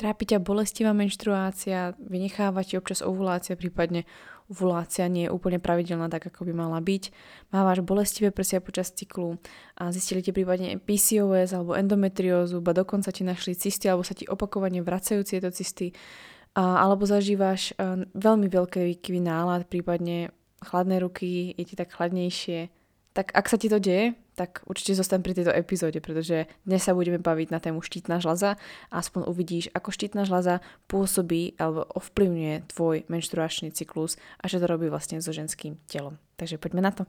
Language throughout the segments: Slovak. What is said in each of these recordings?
Trápi ťa bolestivá menštruácia, vynecháva ti občas ovulácia, prípadne ovulácia nie je úplne pravidelná tak, ako by mala byť. Mávaš bolestivé prsia počas cyklu a zistili ti prípadne PCOS alebo endometriózu, ba dokonca ti našli cysty alebo sa ti opakovane vracajú tieto cysty a, alebo zažívaš a, veľmi veľké výkyvy nálad, prípadne chladné ruky, je ti tak chladnejšie. Tak ak sa ti to deje, tak určite zostaň pri tejto epizóde, pretože dnes sa budeme baviť na tému štítna žľaza a aspoň uvidíš, ako štítna žľaza pôsobí alebo ovplyvňuje tvoj menštruačný cyklus a čo to robí vlastne so ženským telom. Takže poďme na to.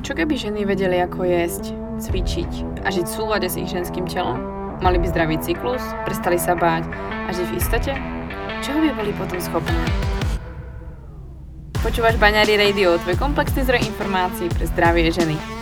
Čo keby ženy vedeli, ako jesť, cvičiť a žiť v súlade s ich ženským telom? Mali by zdravý cyklus, prestali sa báť a žiť v istote? Čoho by boli potom schopné? Počúvaš Baňári Radio, tvoj komplexný zdroj informácií pre zdravie ženy.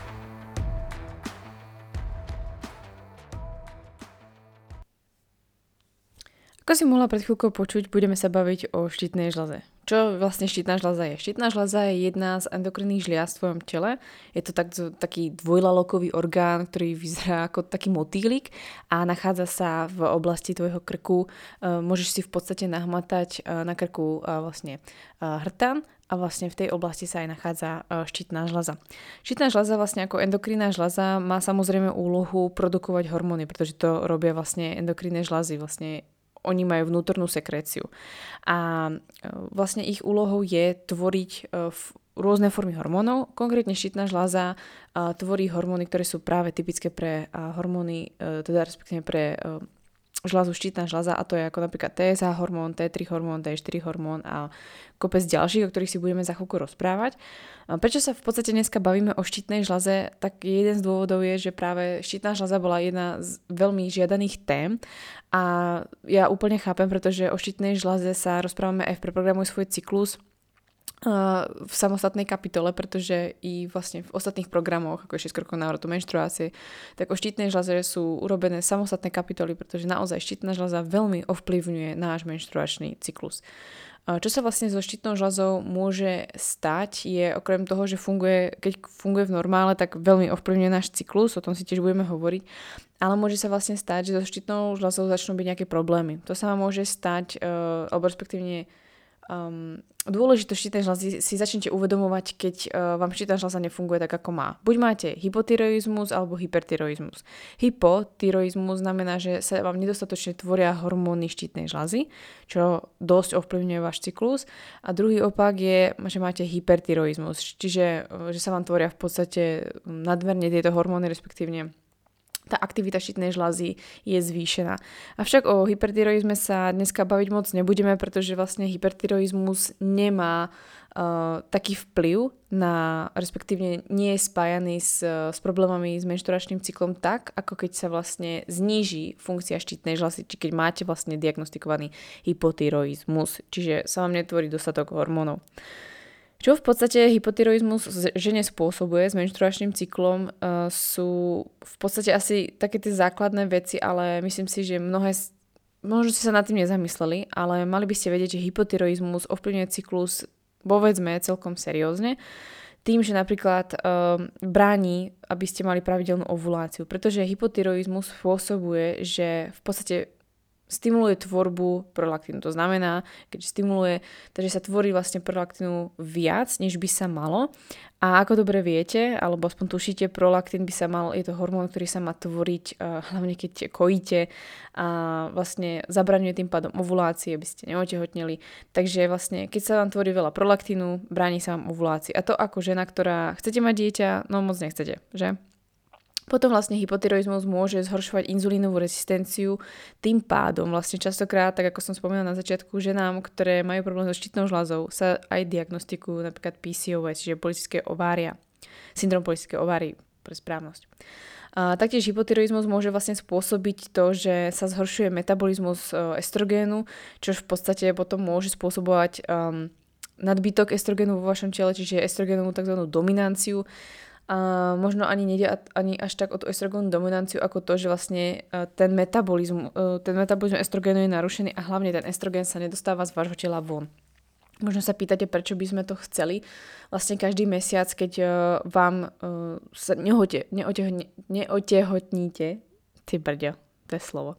Ako si mohla pred chvíľkou počuť, budeme sa baviť o štítnej žľaze. Čo vlastne štítna žľaza je? Štítna žľaza je jedna z endokrinných žliaz v tvojom tele. Je to tak, taký dvojlalokový orgán, ktorý vyzerá ako taký motýlik a nachádza sa v oblasti tvojho krku. E, môžeš si v podstate nahmatať e, na krku e, vlastne hrtan a vlastne v tej oblasti sa aj nachádza štítna žľaza. Štítna žľaza vlastne ako endokrinná žľaza má samozrejme úlohu produkovať hormóny, pretože to robia vlastne endokrinné žľazy, vlastne oni majú vnútornú sekréciu. A e, vlastne ich úlohou je tvoriť e, rôzne formy hormónov. Konkrétne štítna žľaza e, tvorí hormóny, ktoré sú práve typické pre hormóny, teda respektíve pre žľazu štítna žľaza a to je ako napríklad TSH hormón, T3 hormón, T4 hormón a kopec ďalších, o ktorých si budeme za chvíľku rozprávať. Prečo sa v podstate dneska bavíme o štítnej žľaze, tak jeden z dôvodov je, že práve štítna žľaza bola jedna z veľmi žiadaných tém a ja úplne chápem, pretože o štítnej žľaze sa rozprávame aj v Preprogramuj svoj cyklus, v samostatnej kapitole, pretože i vlastne v ostatných programoch, ako je 6 krokov návratu menštruácie, tak o štítnej žľaze sú urobené samostatné kapitoly, pretože naozaj štítna žľaza veľmi ovplyvňuje náš menštruačný cyklus. Čo sa vlastne so štítnou žľazou môže stať, je okrem toho, že funguje, keď funguje v normále, tak veľmi ovplyvňuje náš cyklus, o tom si tiež budeme hovoriť, ale môže sa vlastne stať, že so štítnou žľazou začnú byť nejaké problémy. To sa vám môže stať, alebo respektívne um, dôležitosť štítnej žľazy si začnete uvedomovať, keď uh, vám štítna žľaza nefunguje tak, ako má. Buď máte hypotyroizmus alebo hypertyroizmus. Hypotyroizmus znamená, že sa vám nedostatočne tvoria hormóny štítnej žľazy, čo dosť ovplyvňuje váš cyklus. A druhý opak je, že máte hypertyroizmus, čiže že sa vám tvoria v podstate nadmerne tieto hormóny, respektívne tá aktivita štítnej žľazy je zvýšená. Avšak o hypertyroizme sa dneska baviť moc nebudeme, pretože vlastne hypertyroizmus nemá uh, taký vplyv na, respektívne nie je spájaný s, s problémami s menšturačným cyklom tak, ako keď sa vlastne zníži funkcia štítnej žľazy, či keď máte vlastne diagnostikovaný hypotyroizmus, čiže sa vám netvorí dostatok hormónov. Uh, čo v podstate hypotyroizmus žene spôsobuje s menštruačným cyklom uh, sú v podstate asi také tie základné veci, ale myslím si, že mnohé, možno ste sa nad tým nezamysleli, ale mali by ste vedieť, že hypotyroizmus ovplyvňuje cyklus povedzme celkom seriózne tým, že napríklad uh, bráni, aby ste mali pravidelnú ovuláciu, pretože hypotyroizmus spôsobuje, že v podstate stimuluje tvorbu prolaktínu. To znamená, keď stimuluje, takže sa tvorí vlastne prolaktínu viac, než by sa malo. A ako dobre viete, alebo aspoň tušíte, prolaktín by sa mal, je to hormón, ktorý sa má tvoriť uh, hlavne keď kojíte a vlastne zabraňuje tým pádom ovulácie, aby ste neotehotneli. Takže vlastne, keď sa vám tvorí veľa prolaktínu, bráni sa vám ovulácii. A to ako žena, ktorá chcete mať dieťa, no moc nechcete, že? Potom vlastne hypotyroizmus môže zhoršovať inzulínovú rezistenciu, tým pádom vlastne častokrát, tak ako som spomínala na začiatku, ženám, ktoré majú problém so štítnou žľazou, sa aj diagnostikujú napríklad PCOS, čiže politické ovária, syndrom politické ovári pre správnosť. A taktiež hypotyroizmus môže vlastne spôsobiť to, že sa zhoršuje metabolizmus e, estrogénu, čo v podstate potom môže spôsobovať um, nadbytok estrogénu vo vašom tele, čiže estrogénovú tzv. dominanciu A možno ani nejde ani až tak o tú estrogénnu dominanciu, ako to, že vlastne e, ten metabolizmus, e, ten metabolizmus estrogénu je narušený a hlavne ten estrogén sa nedostáva z vášho tela von. Možno sa pýtate, prečo by sme to chceli. Vlastne každý mesiac, keď uh, vám sa nehote, neotehotní, neotehotníte, ty brďo, to je slovo,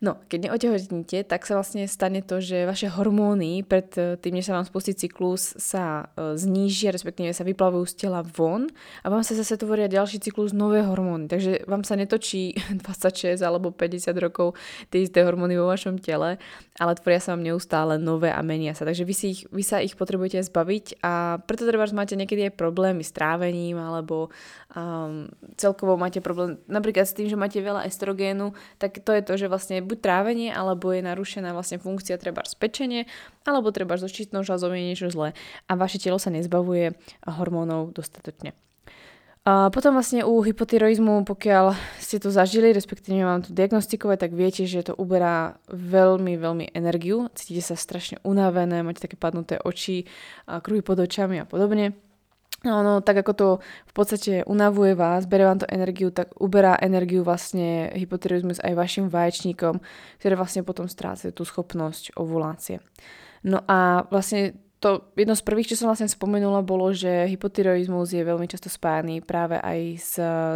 No, keď neotehotníte, tak sa vlastne stane to, že vaše hormóny pred eh, tým, než sa vám spustí cyklus, sa eh, znížia, respektíve sa vyplavujú z tela von a vám sa zase tvoria ďalší cyklus nové hormóny. Takže vám sa netočí 26 alebo 50 rokov tie isté hormóny vo vašom tele, ale tvoria sa vám neustále nové a menia sa. Takže vy, si ich, vy sa ich potrebujete zbaviť a preto treba máte niekedy aj problémy s trávením alebo um, celkovo máte problém napríklad s tým, že máte veľa estrogénu, tak to je to, že vlastne buď trávenie, alebo je narušená vlastne funkcia treba spečenie, alebo treba so štítnou žľazou je niečo zlé a vaše telo sa nezbavuje hormónov dostatočne. A potom vlastne u hypotyroizmu, pokiaľ ste to zažili, respektíve vám to diagnostikovať, tak viete, že to uberá veľmi, veľmi energiu. Cítite sa strašne unavené, máte také padnuté oči, kruhy pod očami a podobne. No, no, tak ako to v podstate unavuje vás, bere vám to energiu, tak uberá energiu vlastne hypotyreizmus aj vašim vaječníkom, ktoré vlastne potom strácajú tú schopnosť ovulácie. No a vlastne to jedno z prvých, čo som vlastne spomenula, bolo, že hypotyroizmus je veľmi často spájaný práve aj s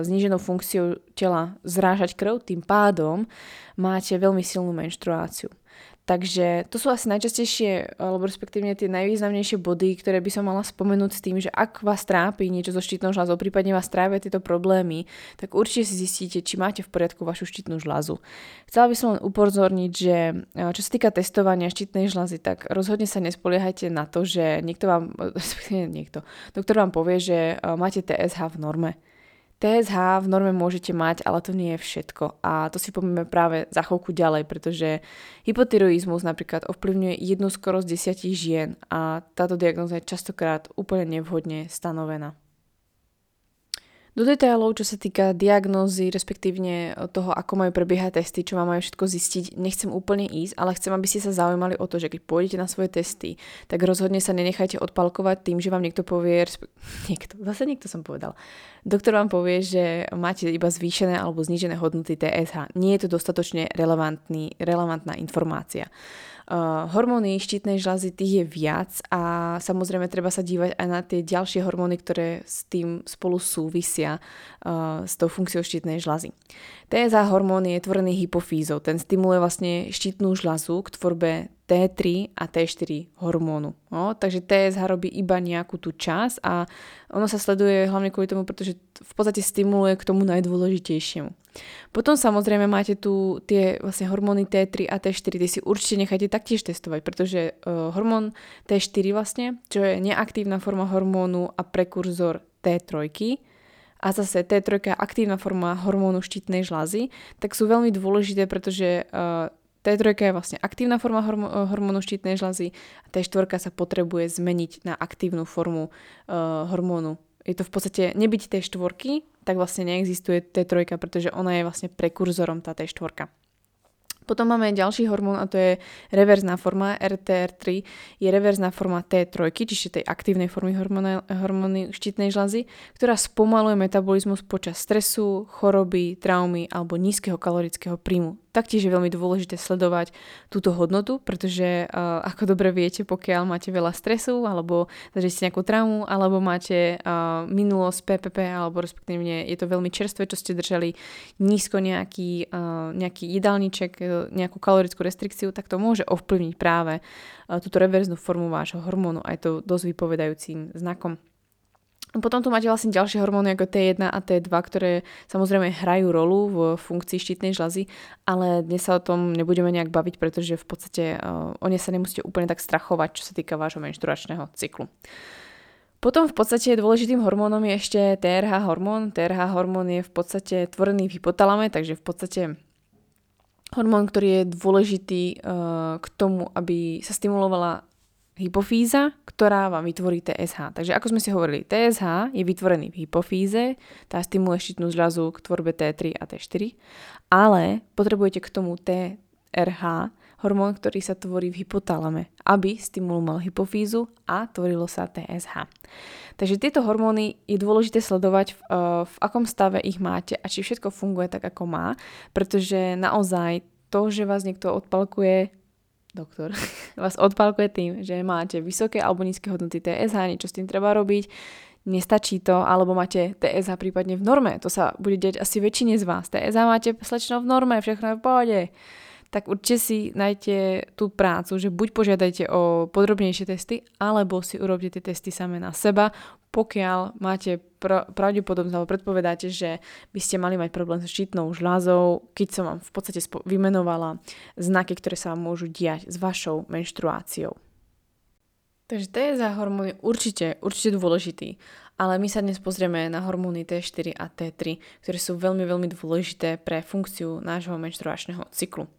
zníženou funkciou tela zrážať krv, tým pádom máte veľmi silnú menštruáciu. Takže to sú asi najčastejšie, alebo respektívne tie najvýznamnejšie body, ktoré by som mala spomenúť s tým, že ak vás trápi niečo so štítnou žľazou, prípadne vás trávia tieto problémy, tak určite si zistíte, či máte v poriadku vašu štítnu žľazu. Chcela by som len upozorniť, že čo sa týka testovania štítnej žľazy, tak rozhodne sa nespoliehajte na to, že niekto vám, respektíve niekto, doktor vám povie, že máte TSH v norme. TSH v norme môžete mať, ale to nie je všetko. A to si povieme práve za chvíľku ďalej, pretože hypotyroizmus napríklad ovplyvňuje jednu skoro z desiatich žien a táto diagnoza je častokrát úplne nevhodne stanovená. Do detailov, čo sa týka diagnózy, respektívne toho, ako majú prebiehať testy, čo vám majú všetko zistiť, nechcem úplne ísť, ale chcem, aby ste sa zaujímali o to, že keď pôjdete na svoje testy, tak rozhodne sa nenechajte odpalkovať tým, že vám niekto povie, niekto, zase niekto som povedal, doktor vám povie, že máte iba zvýšené alebo znížené hodnoty TSH. Nie je to dostatočne relevantný, relevantná informácia. Uh, hormóny štítnej žľazy tých je viac a samozrejme treba sa dívať aj na tie ďalšie hormóny, ktoré s tým spolu súvisia uh, s tou funkciou štítnej žľazy. TSH hormón je tvorený hypofízou. Ten stimuluje vlastne štítnu žľazu k tvorbe T3 a T4 hormónu. No, takže TSH robí iba nejakú tú čas a ono sa sleduje hlavne kvôli tomu, pretože v podstate stimuluje k tomu najdôležitejšiemu. Potom samozrejme máte tu tie vlastne hormóny T3 a T4, tie si určite nechajte taktiež testovať, pretože uh, hormón T4 vlastne, čo je neaktívna forma hormónu a prekurzor T3, a zase T3 je aktívna forma hormónu štítnej žľazy, tak sú veľmi dôležité, pretože uh, T3 je vlastne aktívna forma hormónu štítnej žľazy a T4 sa potrebuje zmeniť na aktívnu formu uh, hormónu. Je to v podstate nebyť T4, tak vlastne neexistuje T3, pretože ona je vlastne prekurzorom tá T4. Potom máme ďalší hormón a to je reverzná forma RTR3. Je reverzná forma T3, čiže tej aktívnej formy hormóny štítnej žľazy, ktorá spomaluje metabolizmus počas stresu, choroby, traumy alebo nízkeho kalorického príjmu. Taktiež je veľmi dôležité sledovať túto hodnotu, pretože uh, ako dobre viete, pokiaľ máte veľa stresu alebo zažili nejakú traumu alebo máte uh, minulosť PPP alebo respektívne je to veľmi čerstvé, čo ste držali nízko nejaký, uh, nejaký jedálniček, nejakú kalorickú restrikciu, tak to môže ovplyvniť práve uh, túto reverznú formu vášho hormónu a je to dosť vypovedajúcim znakom. Potom tu máte vlastne ďalšie hormóny ako T1 a T2, ktoré samozrejme hrajú rolu v funkcii štítnej žľazy, ale dnes sa o tom nebudeme nejak baviť, pretože v podstate uh, o ne sa nemusíte úplne tak strachovať, čo sa týka vášho menštruačného cyklu. Potom v podstate dôležitým hormónom je ešte TRH hormón. TRH hormón je v podstate tvorený v hypotalame, takže v podstate hormón, ktorý je dôležitý uh, k tomu, aby sa stimulovala hypofíza, ktorá vám vytvorí TSH. Takže ako sme si hovorili, TSH je vytvorený v hypofíze, tá stimuluje štítnu žľazu k tvorbe T3 a T4, ale potrebujete k tomu TRH hormón, ktorý sa tvorí v hypotalame, aby stimuloval hypofízu a tvorilo sa TSH. Takže tieto hormóny je dôležité sledovať, v, uh, v akom stave ich máte a či všetko funguje tak, ako má, pretože naozaj to, že vás niekto odpalkuje doktor, vás odpalkuje tým, že máte vysoké alebo nízke hodnoty TSH, niečo s tým treba robiť, nestačí to, alebo máte TSH prípadne v norme, to sa bude deť asi väčšine z vás. TSH máte slečno v norme, všechno je v pohode tak určite si nájte tú prácu, že buď požiadajte o podrobnejšie testy, alebo si urobte tie testy same na seba, pokiaľ máte pr- pravdepodobnosť alebo predpovedáte, že by ste mali mať problém s štítnou žľazou, keď som vám v podstate spo- vymenovala znaky, ktoré sa vám môžu diať s vašou menštruáciou. Takže TSH hormón je určite, určite dôležitý, ale my sa dnes pozrieme na hormóny T4 a T3, ktoré sú veľmi, veľmi dôležité pre funkciu nášho menštruačného cyklu.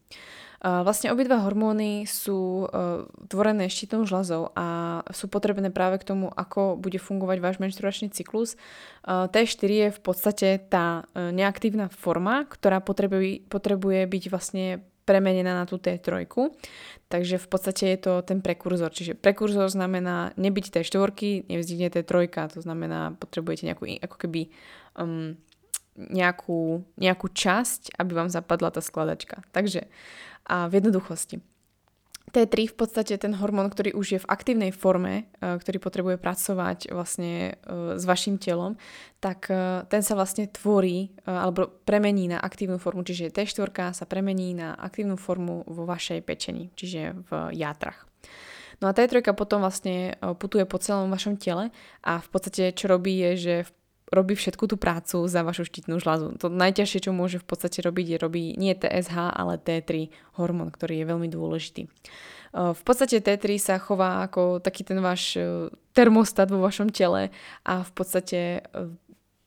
Vlastne obidva hormóny sú e, tvorené štítnou žľazou a sú potrebné práve k tomu, ako bude fungovať váš menštruačný cyklus. E, T4 je v podstate tá e, neaktívna forma, ktorá potrebuje byť vlastne premenená na tú T3. Takže v podstate je to ten prekurzor. Čiže prekurzor znamená nebyť T4, nevznikne T3, to znamená potrebujete nejakú ako keby um, nejakú, nejakú časť, aby vám zapadla tá skladačka. Takže a v jednoduchosti. T3 v podstate ten hormón, ktorý už je v aktívnej forme, e, ktorý potrebuje pracovať vlastne e, s vašim telom, tak e, ten sa vlastne tvorí alebo premení na aktívnu formu, čiže T4 sa premení na aktívnu formu vo vašej pečení, čiže v játrach. No a T3 potom vlastne putuje po celom vašom tele a v podstate čo robí je, že v robí všetku tú prácu za vašu štítnu žľazu. To najťažšie, čo môže v podstate robiť, je robí nie TSH, ale T3 hormón, ktorý je veľmi dôležitý. V podstate T3 sa chová ako taký ten váš e, termostat vo vašom tele a v podstate e,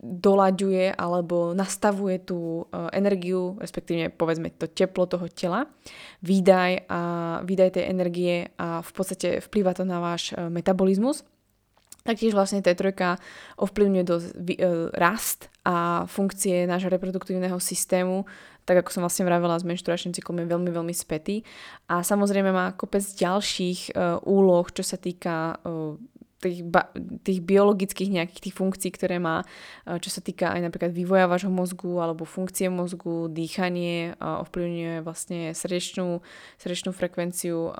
doľaďuje alebo nastavuje tú e, energiu, respektíve povedzme to teplo toho tela, výdaj a výdaj tej energie a v podstate vplýva to na váš metabolizmus Taktiež vlastne T3 ovplyvňuje dosť e, rast a funkcie nášho reproduktívneho systému, tak ako som vlastne vravela, s menštruačným cyklom je veľmi, veľmi spätý. A samozrejme má kopec ďalších uh, úloh, čo sa týka uh, tých, tých biologických nejakých tých funkcií, ktoré má, čo sa týka aj napríklad vývoja vášho mozgu alebo funkcie mozgu, dýchanie, ovplyvňuje vlastne srdečnú, srdečnú frekvenciu,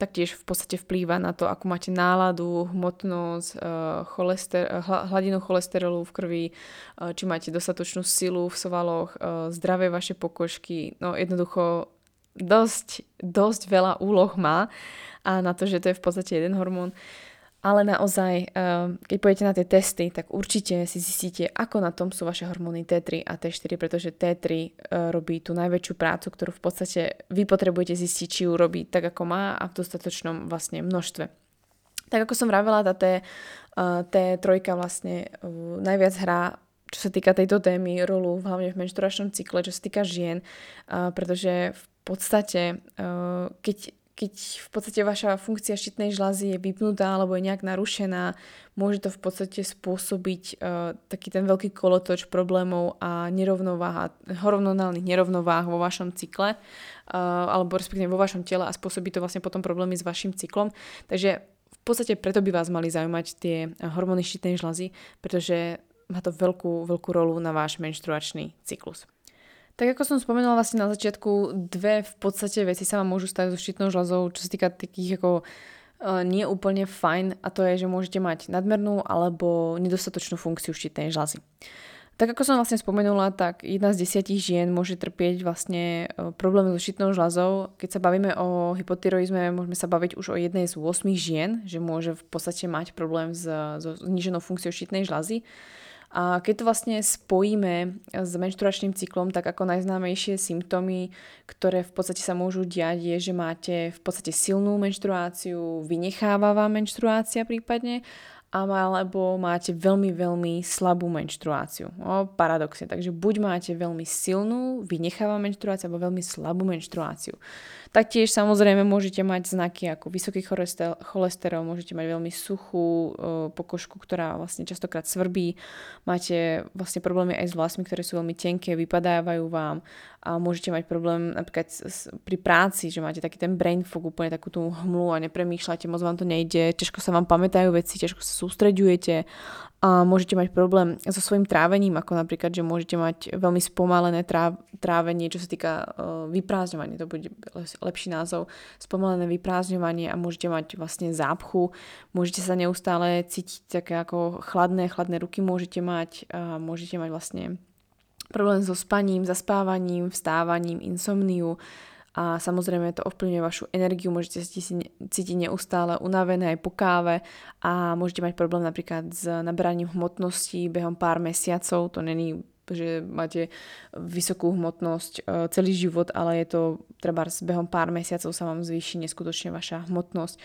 taktiež v podstate vplýva na to, ako máte náladu, hmotnosť, eh, cholester, hladinu cholesterolu v krvi, eh, či máte dostatočnú silu v svaloch, eh, zdravé vaše pokožky. No jednoducho dosť, dosť veľa úloh má a na to, že to je v podstate jeden hormón. Ale naozaj, ehm, keď pôjdete na tie testy, tak určite si zistíte, ako na tom sú vaše hormóny T3 a T4, pretože T3 e, robí tú najväčšiu prácu, ktorú v podstate vy potrebujete zistiť, či ju robí tak, ako má a v dostatočnom vlastne množstve. Tak ako som vravela, tá T, e, T3 vlastne najviac hrá čo sa týka tejto témy, rolu hlavne v menšturačnom cykle, čo sa týka žien, pretože v podstate, keď keď v podstate vaša funkcia štítnej žľazy je vypnutá alebo je nejak narušená, môže to v podstate spôsobiť uh, taký ten veľký kolotoč problémov a nerovnováha, hormonálnych nerovnováh vo vašom cykle uh, alebo respektíve vo vašom tele a spôsobí to vlastne potom problémy s vašim cyklom. Takže v podstate preto by vás mali zaujímať tie hormóny štítnej žľazy, pretože má to veľkú, veľkú rolu na váš menštruačný cyklus. Tak ako som spomenula vlastne na začiatku, dve v podstate veci sa vám môžu stať so štítnou žľazou, čo sa týka takých ako uh, nie úplne fajn a to je, že môžete mať nadmernú alebo nedostatočnú funkciu štítnej žľazy. Tak ako som vlastne spomenula, tak jedna z desiatich žien môže trpieť vlastne uh, problémy so štítnou žľazou. Keď sa bavíme o hypotyroizme, môžeme sa baviť už o jednej z 8 žien, že môže v podstate mať problém s, so zniženou funkciou štítnej žľazy. A keď to vlastne spojíme s menštruačným cyklom, tak ako najznámejšie symptómy, ktoré v podstate sa môžu diať, je, že máte v podstate silnú menštruáciu, vynecháva vám menštruácia prípadne alebo máte veľmi, veľmi slabú menštruáciu. O, paradoxne. Takže buď máte veľmi silnú, vynecháva menštruáciu, alebo veľmi slabú menštruáciu. Taktiež samozrejme môžete mať znaky ako vysoký cholesterol, môžete mať veľmi suchú e, pokožku, ktorá vlastne častokrát svrbí, máte vlastne problémy aj s vlasmi, ktoré sú veľmi tenké, vypadávajú vám, a môžete mať problém napríklad pri práci, že máte taký ten brain fog, úplne takú tú hmlu a nepremýšľate, moc vám to nejde, ťažko sa vám pamätajú veci, ťažko sa sústreďujete. A môžete mať problém so svojím trávením, ako napríklad, že môžete mať veľmi spomalené tráv, trávenie, čo sa týka uh, vyprázdňovania, to bude lepší názov, spomalené vyprázdňovanie a môžete mať vlastne zápchu, môžete sa neustále cítiť také ako chladné, chladné ruky môžete mať, a môžete mať vlastne problém so spaním, zaspávaním, vstávaním, insomniu. A samozrejme to ovplyvňuje vašu energiu, môžete sa cítiť neustále unavené aj po káve a môžete mať problém napríklad s naberaním hmotnosti behom pár mesiacov, to není že máte vysokú hmotnosť e, celý život, ale je to treba s behom pár mesiacov sa vám zvýši neskutočne vaša hmotnosť.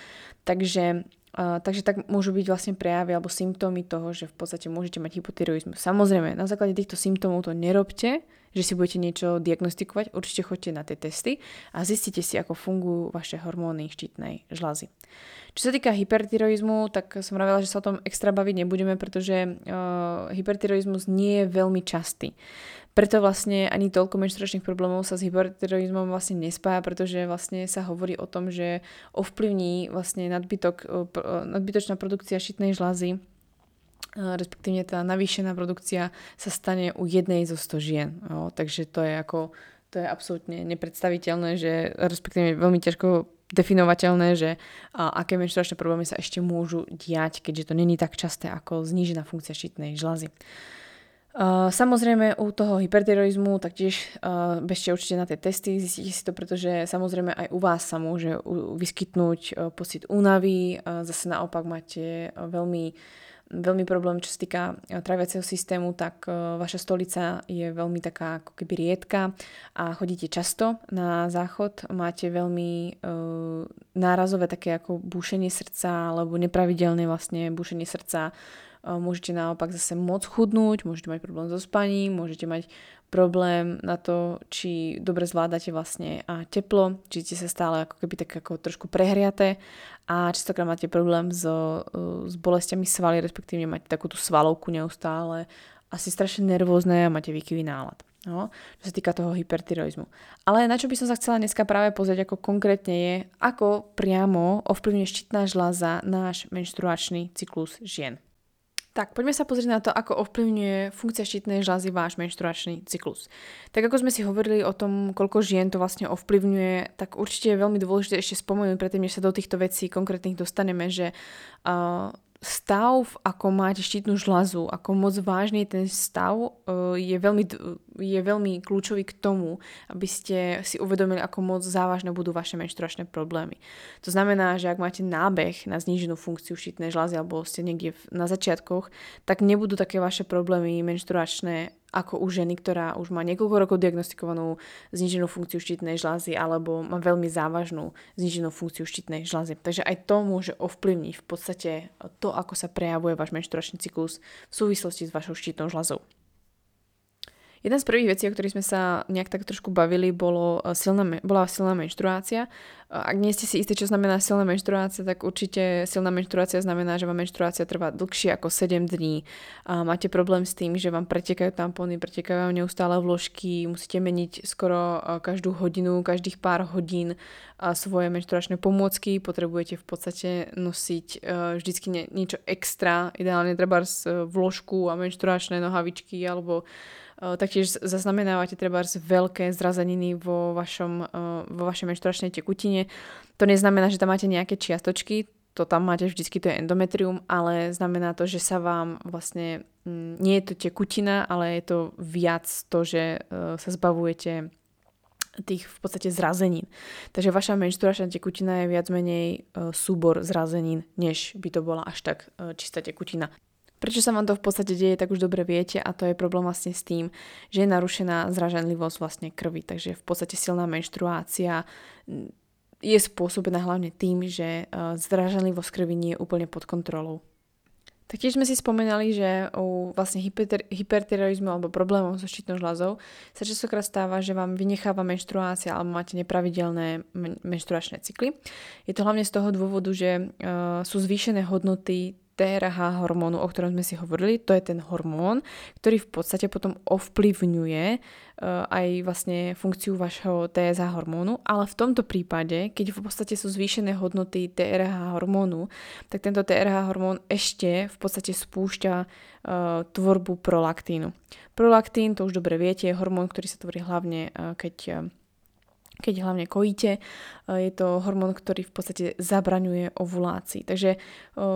Takže Uh, takže tak môžu byť vlastne prejavy alebo symptómy toho, že v podstate môžete mať hypotyroizmus. Samozrejme, na základe týchto symptómov to nerobte, že si budete niečo diagnostikovať, určite choďte na tie testy a zistite si, ako fungujú vaše hormóny štítnej žlazy. Čo sa týka hypertyroizmu, tak som vravela, že sa o tom extra baviť nebudeme, pretože uh, hypertyroizmus nie je veľmi častý. Preto vlastne ani toľko menštruačných problémov sa s hypertyroizmom vlastne nespája, pretože vlastne sa hovorí o tom, že ovplyvní vlastne nadbytok, e, e, nadbytočná produkcia šitnej žlazy respektíve tá navýšená produkcia sa stane u jednej zo 100 žien. Jo, takže to je ako, to je absolútne nepredstaviteľné, že respektíve veľmi ťažko definovateľné, že a, aké menštruačné problémy sa ešte môžu diať, keďže to není tak časté ako znížená funkcia šitnej žlazy. Uh, samozrejme u toho hypertyroizmu taktiež uh, bežte určite na tie testy, zistíte si to, pretože samozrejme aj u vás sa môže vyskytnúť uh, pocit únavy, uh, zase naopak máte uh, veľmi veľmi problém, čo sa týka traviaceho systému, tak vaša stolica je veľmi taká ako keby riedka a chodíte často na záchod, máte veľmi uh, nárazové také ako búšenie srdca alebo nepravidelné vlastne búšenie srdca, Môžete naopak zase moc chudnúť, môžete mať problém so spaním, môžete mať problém na to, či dobre zvládate vlastne a teplo, či ste sa stále ako keby tak ako trošku prehriaté a častokrát máte problém so, e, s bolestiami svaly, respektíve máte takú tú svalovku neustále, asi strašne nervózne a máte výkyvý nálad. No, čo sa týka toho hypertyroizmu. Ale na čo by som sa chcela dneska práve pozrieť ako konkrétne je, ako priamo ovplyvňuje štítna žľaza náš menštruačný cyklus žien. Tak, poďme sa pozrieť na to, ako ovplyvňuje funkcia štítnej žľazy váš menštruačný cyklus. Tak ako sme si hovorili o tom, koľko žien to vlastne ovplyvňuje, tak určite je veľmi dôležité ešte spomenúť, predtým, než sa do týchto vecí konkrétnych dostaneme, že uh, stav, ako máte štítnu žľazu, ako moc vážny je ten stav, uh, je veľmi, je veľmi kľúčový k tomu, aby ste si uvedomili, ako moc závažné budú vaše menštruačné problémy. To znamená, že ak máte nábeh na zníženú funkciu štítnej žľazy alebo ste niekde na začiatkoch, tak nebudú také vaše problémy menštruačné ako u ženy, ktorá už má niekoľko rokov diagnostikovanú zniženú funkciu štítnej žľazy alebo má veľmi závažnú zniženú funkciu štítnej žľazy. Takže aj to môže ovplyvniť v podstate to, ako sa prejavuje váš menštruačný cyklus v súvislosti s vašou štítnou žľazou. Jedna z prvých vecí, o ktorých sme sa nejak tak trošku bavili, bolo eh, silná, bola silná menštruácia. Eh, ak nie ste si istí, čo znamená silná menštruácia, tak určite silná menštruácia znamená, že vám menštruácia trvá dlhšie ako 7 dní. A máte problém s tým, že vám pretekajú tampóny, pretekajú vám neustále vložky, musíte meniť skoro eh, každú hodinu, každých pár hodín svoje menštruačné pomôcky, potrebujete v podstate nosiť vždycky niečo extra, ideálne treba vložku a menštruačné nohavičky alebo Taktiež zaznamenávate treba veľké zrazeniny vo, vašom, vo vašej menštruačnej tekutine. To neznamená, že tam máte nejaké čiastočky, to tam máte vždycky, to je endometrium, ale znamená to, že sa vám vlastne, mm, nie je to tekutina, ale je to viac to, že sa zbavujete tých v podstate zrazenín. Takže vaša menštruačná tekutina je viac menej súbor zrazenín, než by to bola až tak čistá tekutina. Prečo sa vám to v podstate deje, tak už dobre viete a to je problém vlastne s tým, že je narušená zraženlivosť vlastne krvi. Takže v podstate silná menštruácia mm, je spôsobená hlavne tým, že e, zraženlivosť krvi nie je úplne pod kontrolou. Taktiež sme si spomenali, že u vlastne hyper, hyperterorizmu alebo problémov so štítnou žľazou sa častokrát stáva, že vám vynecháva menštruácia alebo máte nepravidelné menštruačné cykly. Je to hlavne z toho dôvodu, že uh, sú zvýšené hodnoty TRH hormónu, o ktorom sme si hovorili, to je ten hormón, ktorý v podstate potom ovplyvňuje uh, aj vlastne funkciu vašho TSH hormónu, ale v tomto prípade, keď v podstate sú zvýšené hodnoty TRH hormónu, tak tento TRH hormón ešte v podstate spúšťa uh, tvorbu prolaktínu. Prolaktín, to už dobre viete, je hormón, ktorý sa tvorí hlavne, uh, keď keď hlavne kojíte. E, je to hormón, ktorý v podstate zabraňuje ovulácii. Takže e,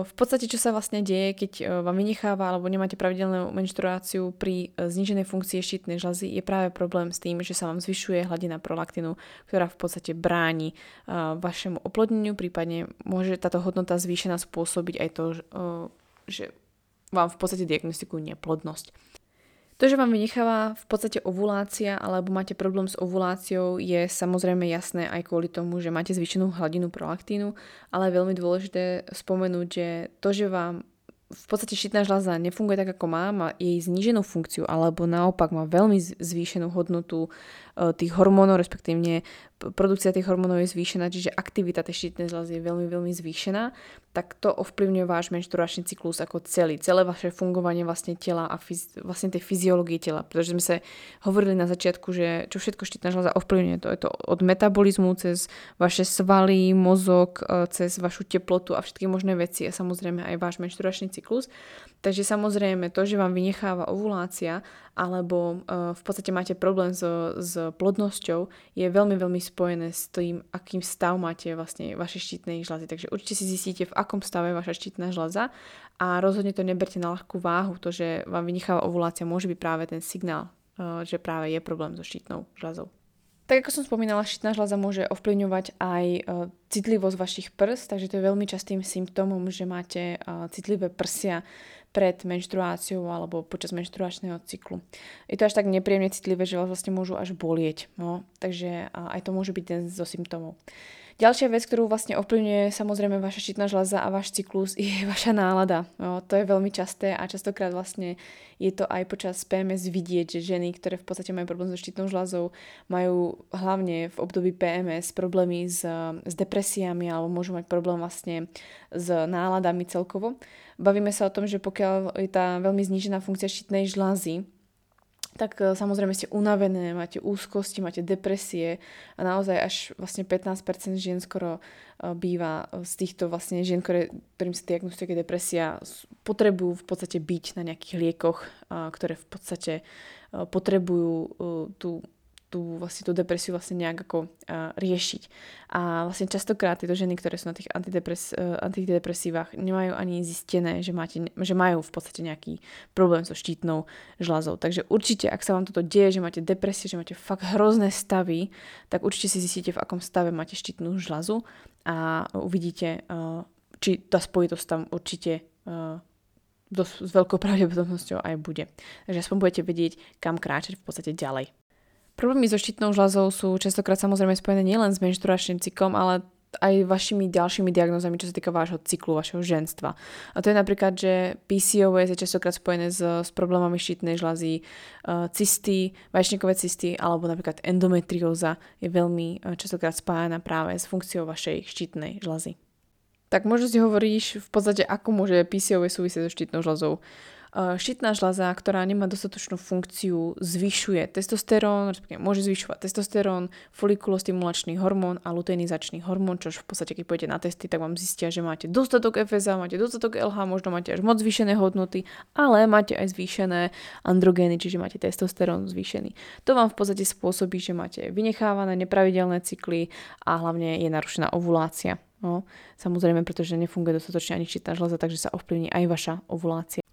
v podstate, čo sa vlastne deje, keď e, vám vynecháva alebo nemáte pravidelnú menštruáciu pri zniženej funkcii štítnej žľazy, je práve problém s tým, že sa vám zvyšuje hladina prolaktinu, ktorá v podstate bráni vašemu oplodneniu, prípadne môže táto hodnota zvýšená spôsobiť aj to, že vám v podstate diagnostikujú neplodnosť. To, že vám vynecháva v podstate ovulácia alebo máte problém s ovuláciou je samozrejme jasné aj kvôli tomu, že máte zvýšenú hladinu prolaktínu, ale je veľmi dôležité spomenúť, že to, že vám v podstate štítna žľaza nefunguje tak, ako má, má jej zníženú funkciu, alebo naopak má veľmi zvýšenú hodnotu tých hormónov, respektívne produkcia tých hormónov je zvýšená, čiže aktivita tej štítnej žľazy je veľmi, veľmi zvýšená, tak to ovplyvňuje váš menštruačný cyklus ako celý, celé vaše fungovanie vlastne tela a fyz, vlastne tej fyziológie tela, pretože sme sa hovorili na začiatku, že čo všetko štítna žľaza ovplyvňuje, to je to od metabolizmu cez vaše svaly, mozog, e, cez vašu teplotu a všetky možné veci a samozrejme aj váš menštruačný cyklus. Takže samozrejme to, že vám vynecháva ovulácia alebo uh, v podstate máte problém so, s plodnosťou, je veľmi, veľmi spojené s tým, akým stav máte vlastne vaše štítnej žľazy. Takže určite si zistíte, v akom stave je vaša štítna žľaza a rozhodne to neberte na ľahkú váhu. To, že vám vynecháva ovulácia, môže byť práve ten signál, uh, že práve je problém so štítnou žľazou. Tak ako som spomínala, štítna žľaza môže ovplyvňovať aj e, citlivosť vašich prs, takže to je veľmi častým symptómom, že máte e, citlivé prsia pred menštruáciou alebo počas menštruačného cyklu. Je to až tak nepríjemne citlivé, že vlastne môžu až bolieť. No? Takže aj to môže byť ten zo symptómov. Ďalšia vec, ktorú vlastne ovplyvňuje samozrejme vaša štítna žľaza a váš cyklus je vaša nálada. No, to je veľmi časté a častokrát vlastne je to aj počas PMS vidieť, že ženy, ktoré v podstate majú problém so štítnou žľazou, majú hlavne v období PMS problémy s, s depresiami alebo môžu mať problém vlastne s náladami celkovo. Bavíme sa o tom, že pokiaľ je tá veľmi znížená funkcia štítnej žľazy, tak e, samozrejme ste unavené, máte úzkosti, máte depresie a naozaj až vlastne 15% žien skoro e, býva z týchto vlastne žien, ktoré, ktorým sa diagnostikuje depresia, potrebujú v podstate byť na nejakých liekoch, ktoré v podstate e, potrebujú tú tú, vlastne tú depresiu vlastne nejak ako uh, riešiť. A vlastne častokrát tieto ženy, ktoré sú na tých antidepres, uh, antidepresívach, nemajú ani zistené, že, máte, že majú v podstate nejaký problém so štítnou žľazou. Takže určite, ak sa vám toto deje, že máte depresie, že máte fakt hrozné stavy, tak určite si zistíte, v akom stave máte štítnu žľazu a uvidíte, uh, či tá spojitosť tam určite uh, dosť, s veľkou pravdepodobnosťou aj bude. Takže aspoň budete vedieť, kam kráčať v podstate ďalej. Problémy so štítnou žľazou sú častokrát samozrejme spojené nielen s menštruačným cyklom, ale aj vašimi ďalšími diagnózami, čo sa týka vášho cyklu, vašeho ženstva. A to je napríklad, že PCOS je častokrát spojené s, s problémami štítnej žľazy, uh, cysty, vaječníkové cysty alebo napríklad endometrióza je veľmi uh, častokrát spájana práve s funkciou vašej štítnej žľazy. Tak možno si hovoríš v podstate, ako môže PCOS súvisieť so štítnou žľazou. Eh, štítna žľaza, ktorá nemá dostatočnú funkciu, zvyšuje testosterón, respektíve môže zvyšovať testosterón, folikulostimulačný hormón a luteinizačný hormón, čo v podstate keď pôjdete na testy, tak vám zistia, že máte dostatok FSA, máte dostatok LH, možno máte až moc zvýšené hodnoty, ale máte aj zvýšené androgény, čiže máte testosterón zvýšený. To vám v podstate spôsobí, že máte vynechávané nepravidelné cykly a hlavne je narušená ovulácia. No, samozrejme, pretože nefunguje dostatočne ani štítna žľaza, takže sa ovplyvní aj vaša ovulácia.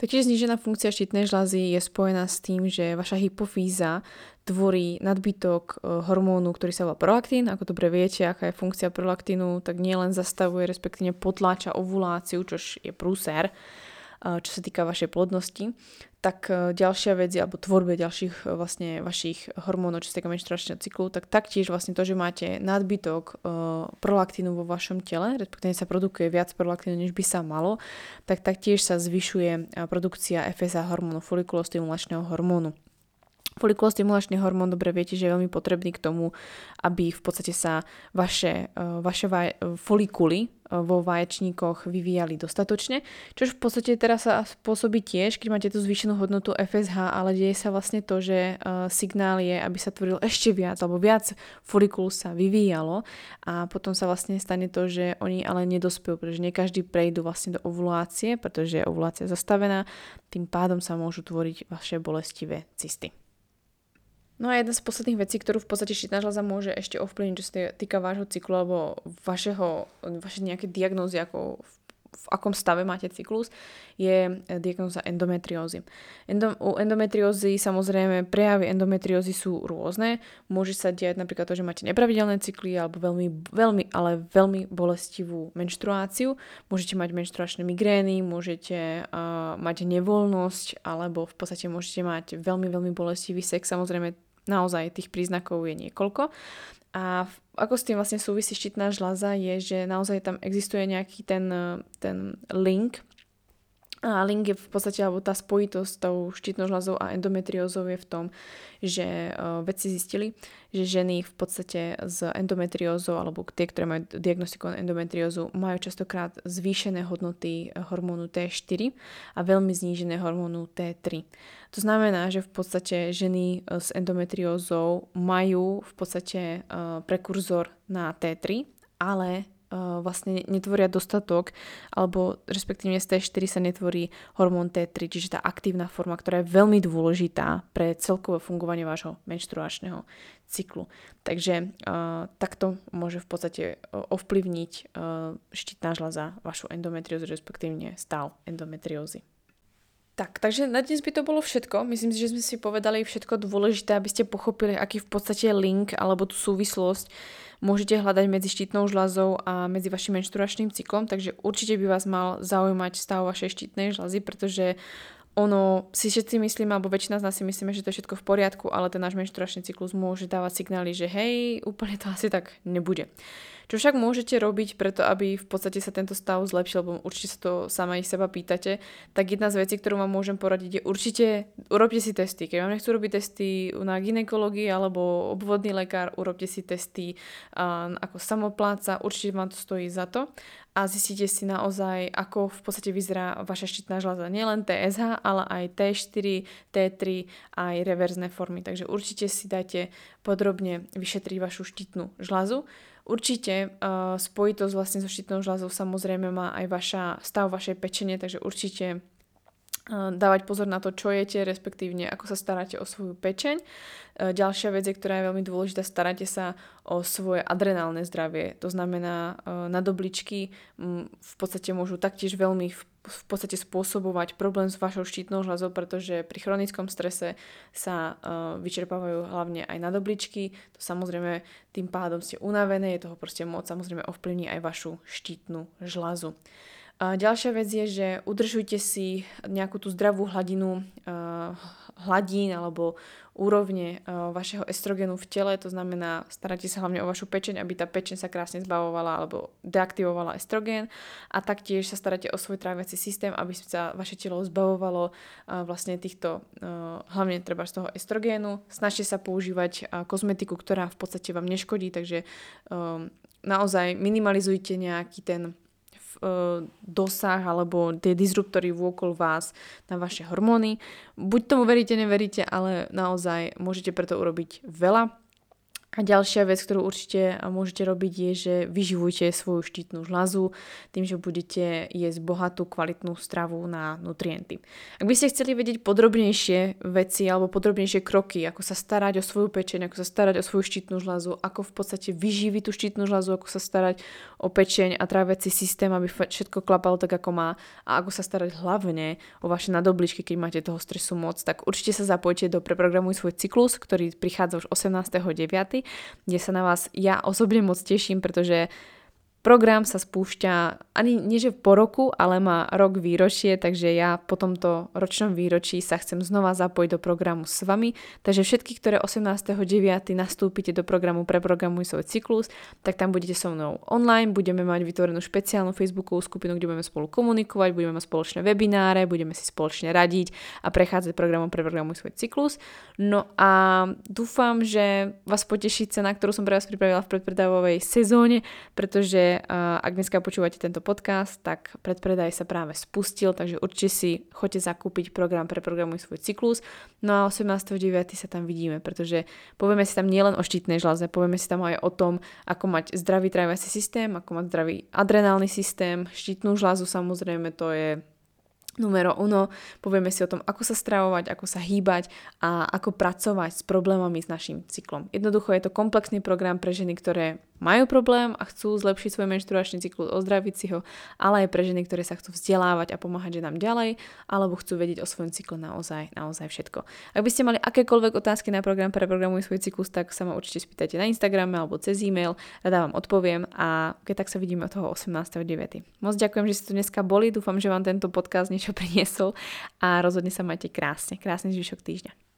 Taktiež znížená funkcia štítnej žľazy je spojená s tým, že vaša hypofýza tvorí nadbytok e, hormónu, ktorý sa volá prolaktín. Ako dobre viete, aká je funkcia prolaktínu, tak nielen zastavuje, respektíve potláča ovuláciu, čo je prúser, čo sa týka vašej plodnosti, tak e, ďalšia vec, alebo tvorbe ďalších e, vlastne vašich hormónov, čo sa týka menštruačného cyklu, tak taktiež vlastne to, že máte nadbytok uh, prolaktínu vo vašom tele, respektíve sa produkuje viac prolaktínu, než by sa malo, tak taktiež sa zvyšuje produkcia FSH hormónu, folikulostimulačného hormónu. Folikulostimulačný hormón, dobre viete, že je veľmi potrebný k tomu, aby v podstate sa vaše, e, vaše vaj, folikuly e, vo vaječníkoch vyvíjali dostatočne, čo v podstate teraz sa spôsobí tiež, keď máte tú zvýšenú hodnotu FSH, ale deje sa vlastne to, že signál je, aby sa tvoril ešte viac, alebo viac folikul sa vyvíjalo a potom sa vlastne stane to, že oni ale nedospejú, pretože nie každý prejdú vlastne do ovulácie, pretože je ovulácia zastavená, tým pádom sa môžu tvoriť vaše bolestivé cysty. No a jedna z posledných vecí, ktorú v podstate štítna žľaza môže ešte ovplyvniť, čo sa týka vášho cyklu alebo vašeho, vaše nejaké diagnózy, ako v, v akom stave máte cyklus, je diagnóza endometriózy. Endo, u endometriózy samozrejme prejavy endometriózy sú rôzne. Môže sa diať napríklad to, že máte nepravidelné cykly alebo veľmi, veľmi, ale veľmi bolestivú menštruáciu. Môžete mať menštruačné migrény, môžete uh, mať nevoľnosť alebo v podstate môžete mať veľmi, veľmi bolestivý sex. Samozrejme Naozaj tých príznakov je niekoľko. A ako s tým vlastne súvisí štítna žľaza je, že naozaj tam existuje nejaký ten, ten link a link je v podstate, alebo tá spojitosť s tou štítnou žľazou a endometriózou je v tom, že uh, vedci zistili, že ženy v podstate s endometriózou, alebo tie, ktoré majú diagnostikovanú endometriózu, majú častokrát zvýšené hodnoty hormónu T4 a veľmi znížené hormónu T3. To znamená, že v podstate ženy s endometriózou majú v podstate prekurzor na T3, ale vlastne netvoria dostatok, alebo respektíve z T4 sa netvorí hormón T3, čiže tá aktívna forma, ktorá je veľmi dôležitá pre celkové fungovanie vášho menštruačného cyklu. Takže uh, takto môže v podstate ovplyvniť uh, štítna žľaza vašu endometriózu, respektíve stav endometriózy. Tak, takže na dnes by to bolo všetko. Myslím si, že sme si povedali všetko dôležité, aby ste pochopili, aký v podstate link alebo tú súvislosť môžete hľadať medzi štítnou žľazou a medzi vašim menštruačným cyklom, takže určite by vás mal zaujímať stav vašej štítnej žľazy, pretože ono si všetci myslíme, alebo väčšina z nás si myslíme, že to je všetko v poriadku, ale ten náš menštruačný cyklus môže dávať signály, že hej, úplne to asi tak nebude. Čo však môžete robiť preto, aby v podstate sa tento stav zlepšil, lebo určite sa to sama ich seba pýtate, tak jedna z vecí, ktorú vám môžem poradiť je určite urobte si testy. Keď vám nechcú robiť testy na ginekológii alebo obvodný lekár, urobte si testy uh, ako samopláca, určite vám to stojí za to a zistíte si naozaj, ako v podstate vyzerá vaša štítna žľaza. Nielen TSH, ale aj T4, T3, aj reverzné formy. Takže určite si dajte podrobne vyšetriť vašu štítnu žľazu. Určite uh, spojitosť vlastne so štítnou žľazou. Samozrejme má aj vaša, stav vašej pečenie, takže určite dávať pozor na to, čo jete, respektívne ako sa staráte o svoju pečeň. Uh, ďalšia vec, ktorá je veľmi dôležitá, staráte sa o svoje adrenálne zdravie. To znamená, uh, na dobličky um, v podstate môžu taktiež veľmi v podstate spôsobovať problém s vašou štítnou žľazou, pretože pri chronickom strese sa vyčerpávajú hlavne aj nadobličky. To samozrejme tým pádom ste unavené, je toho proste moc, samozrejme ovplyvní aj vašu štítnu žľazu. Ďalšia vec je, že udržujte si nejakú tú zdravú hladinu uh, hladín alebo úrovne uh, vašeho estrogenu v tele, to znamená starajte sa hlavne o vašu pečeň, aby tá pečeň sa krásne zbavovala alebo deaktivovala estrogén a taktiež sa starajte o svoj tráviaci systém, aby sa vaše telo zbavovalo uh, vlastne týchto, hlavne treba z toho estrogénu. Snažte sa používať kozmetiku, ktorá v podstate vám neškodí, takže naozaj minimalizujte nejaký ten dosah alebo tie disruptory vôkol vás na vaše hormóny. Buď tomu veríte, neveríte, ale naozaj môžete preto urobiť veľa a ďalšia vec, ktorú určite môžete robiť, je, že vyživujte svoju štítnu žľazu tým, že budete jesť bohatú, kvalitnú stravu na nutrienty. Ak by ste chceli vedieť podrobnejšie veci alebo podrobnejšie kroky, ako sa starať o svoju pečeň, ako sa starať o svoju štítnu žľazu, ako v podstate vyživiť tú štítnu žľazu, ako sa starať o pečeň a tráviaci systém, aby všetko klapalo tak, ako má a ako sa starať hlavne o vaše nadobličky, keď máte toho stresu moc, tak určite sa zapojte do Preprogramuj svoj cyklus, ktorý prichádza už 18.9 kde sa na vás ja osobne moc teším, pretože Program sa spúšťa ani nie že po roku, ale má rok výročie, takže ja po tomto ročnom výročí sa chcem znova zapojiť do programu s vami. Takže všetky, ktoré 18.9. nastúpite do programu Preprogramuj svoj cyklus, tak tam budete so mnou online, budeme mať vytvorenú špeciálnu Facebookovú skupinu, kde budeme spolu komunikovať, budeme mať spoločné webináre, budeme si spoločne radiť a prechádzať programom Preprogramuj svoj cyklus. No a dúfam, že vás poteší cena, ktorú som pre vás pripravila v predpredávovej sezóne, pretože ak dneska počúvate tento podcast, tak predpredaj sa práve spustil, takže určite si choďte zakúpiť program pre programuj svoj cyklus. No a 18.9. sa tam vidíme, pretože povieme si tam nielen o štítnej žľaze, povieme si tam aj o tom, ako mať zdravý tráviaci systém, ako mať zdravý adrenálny systém, štítnu žľazu samozrejme to je numero uno, povieme si o tom, ako sa stravovať, ako sa hýbať a ako pracovať s problémami s našim cyklom. Jednoducho je to komplexný program pre ženy, ktoré majú problém a chcú zlepšiť svoj menštruačný cyklus, ozdraviť si ho, ale aj pre ženy, ktoré sa chcú vzdelávať a pomáhať ženám ďalej, alebo chcú vedieť o svojom cykle naozaj, naozaj všetko. Ak by ste mali akékoľvek otázky na program pre programuj svoj cyklus, tak sa ma určite spýtajte na Instagrame alebo cez e-mail, rada vám odpoviem a keď tak sa vidíme od toho 18.9. Moc ďakujem, že ste tu dneska boli, dúfam, že vám tento podcast niečo priniesol a rozhodne sa majte krásne, krásny zvyšok týždňa.